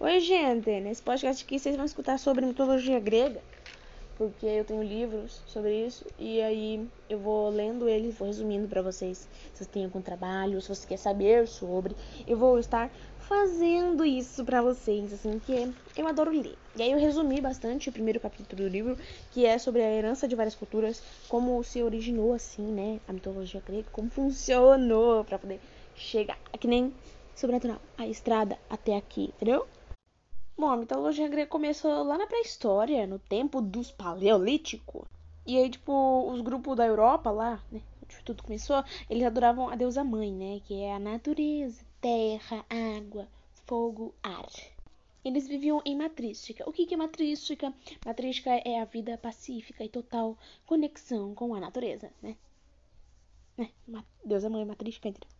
Oi, gente! Nesse podcast aqui vocês vão escutar sobre mitologia grega, porque eu tenho livros sobre isso e aí eu vou lendo eles, vou resumindo para vocês. Se vocês têm algum trabalho, se você quer saber sobre, eu vou estar fazendo isso para vocês, assim, que eu adoro ler. E aí eu resumi bastante o primeiro capítulo do livro, que é sobre a herança de várias culturas, como se originou assim, né, a mitologia grega, como funcionou para poder chegar, que nem sobrenatural, a estrada até aqui, entendeu? Bom, a mitologia grega começou lá na pré-história, no tempo dos paleolítico. E aí, tipo, os grupos da Europa lá, né, onde tudo começou, eles adoravam a deusa mãe, né, que é a natureza, terra, água, fogo, ar. Eles viviam em matrística. O que é matrística? Matrística é a vida pacífica e total conexão com a natureza, né? né? Deusa mãe matrística, entendeu?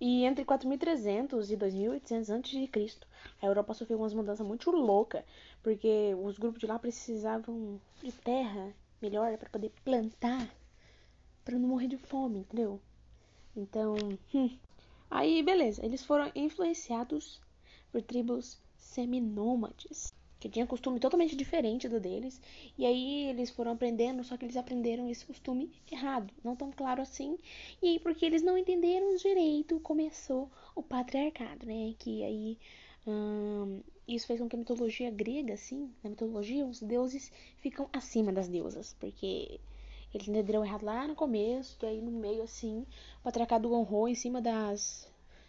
E entre 4300 e 2800 a.C., a Europa sofreu umas mudanças muito loucas, porque os grupos de lá precisavam de terra melhor para poder plantar, para não morrer de fome, entendeu? Então, hum. aí beleza, eles foram influenciados por tribos seminômades que tinha costume totalmente diferente do deles. E aí eles foram aprendendo, só que eles aprenderam esse costume errado, não tão claro assim. E aí porque eles não entenderam direito, começou o patriarcado, né? Que aí hum, isso fez com que a mitologia grega, assim, na mitologia os deuses ficam acima das deusas, porque eles entenderam errado lá no começo, aí no meio assim, o patriarcado honrou em cima das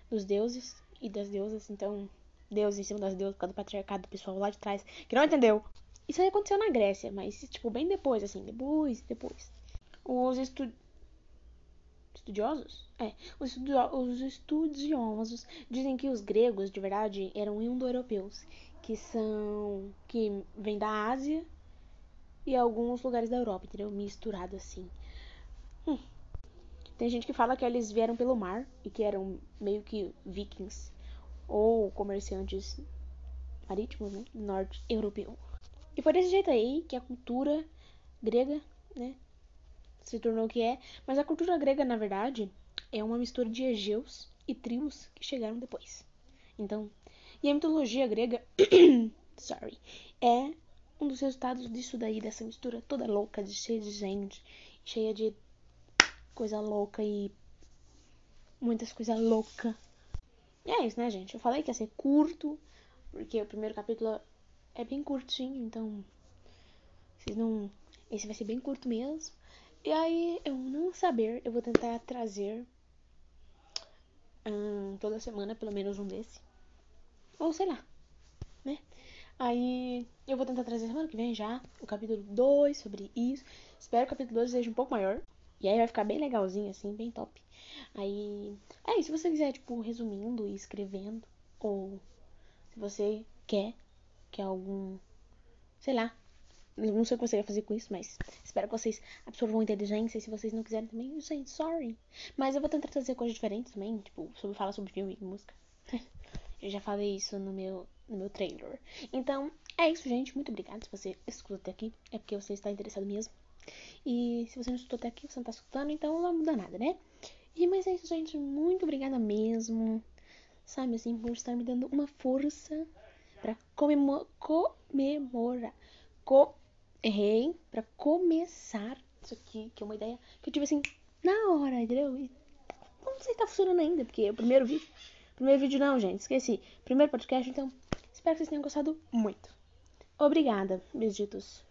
dos deuses e das deusas, então Deus em cima das deusas por causa do patriarcado do pessoal lá de trás, que não entendeu. Isso aí aconteceu na Grécia, mas, tipo, bem depois, assim, depois, depois. Os estu... estudiosos? É, os, estudio... os estudiosos dizem que os gregos, de verdade, eram indo-europeus, que são... que vêm da Ásia e alguns lugares da Europa, entendeu? Misturado assim. Hum. Tem gente que fala que eles vieram pelo mar e que eram meio que vikings ou comerciantes marítimos, né? Norte europeu. E foi desse jeito aí que a cultura grega, né? Se tornou o que é. Mas a cultura grega, na verdade, é uma mistura de egeus e tribos que chegaram depois. Então, e a mitologia grega, sorry, é um dos resultados disso daí, dessa mistura toda louca, de cheia de gente, cheia de coisa louca e muitas coisas loucas e é isso, né, gente? Eu falei que ia ser curto, porque o primeiro capítulo é bem curtinho, então. Vocês não. Esse vai ser bem curto mesmo. E aí, eu não saber, eu vou tentar trazer. Hum, toda semana, pelo menos um desse. Ou sei lá, né? Aí eu vou tentar trazer semana que vem já o capítulo 2 sobre isso. Espero que o capítulo 2 seja um pouco maior. E aí vai ficar bem legalzinho, assim, bem top. Aí. É, e se você quiser, tipo, resumindo e escrevendo, ou se você quer, que algum. Sei lá. Não sei o que você vai fazer com isso, mas espero que vocês absorvam inteligência. E se vocês não quiserem também, gente, sorry. Mas eu vou tentar trazer coisas diferentes também, tipo, sobre falar sobre filme e música. eu já falei isso no meu, no meu trailer. Então, é isso, gente. Muito obrigada se você escuta até aqui. É porque você está interessado mesmo. E se você não escutou até aqui, você não está escutando, então não muda nada, né? E mas é isso, gente. Muito obrigada mesmo. Sabe assim, por estar me dando uma força para comemor comemorar. Co errei. Para começar isso aqui, que é uma ideia que eu tive assim na hora, entendeu? E não sei se tá funcionando ainda, porque é o primeiro vídeo. Primeiro vídeo não, gente. Esqueci. Primeiro podcast, então espero que vocês tenham gostado muito. Obrigada, meus ditos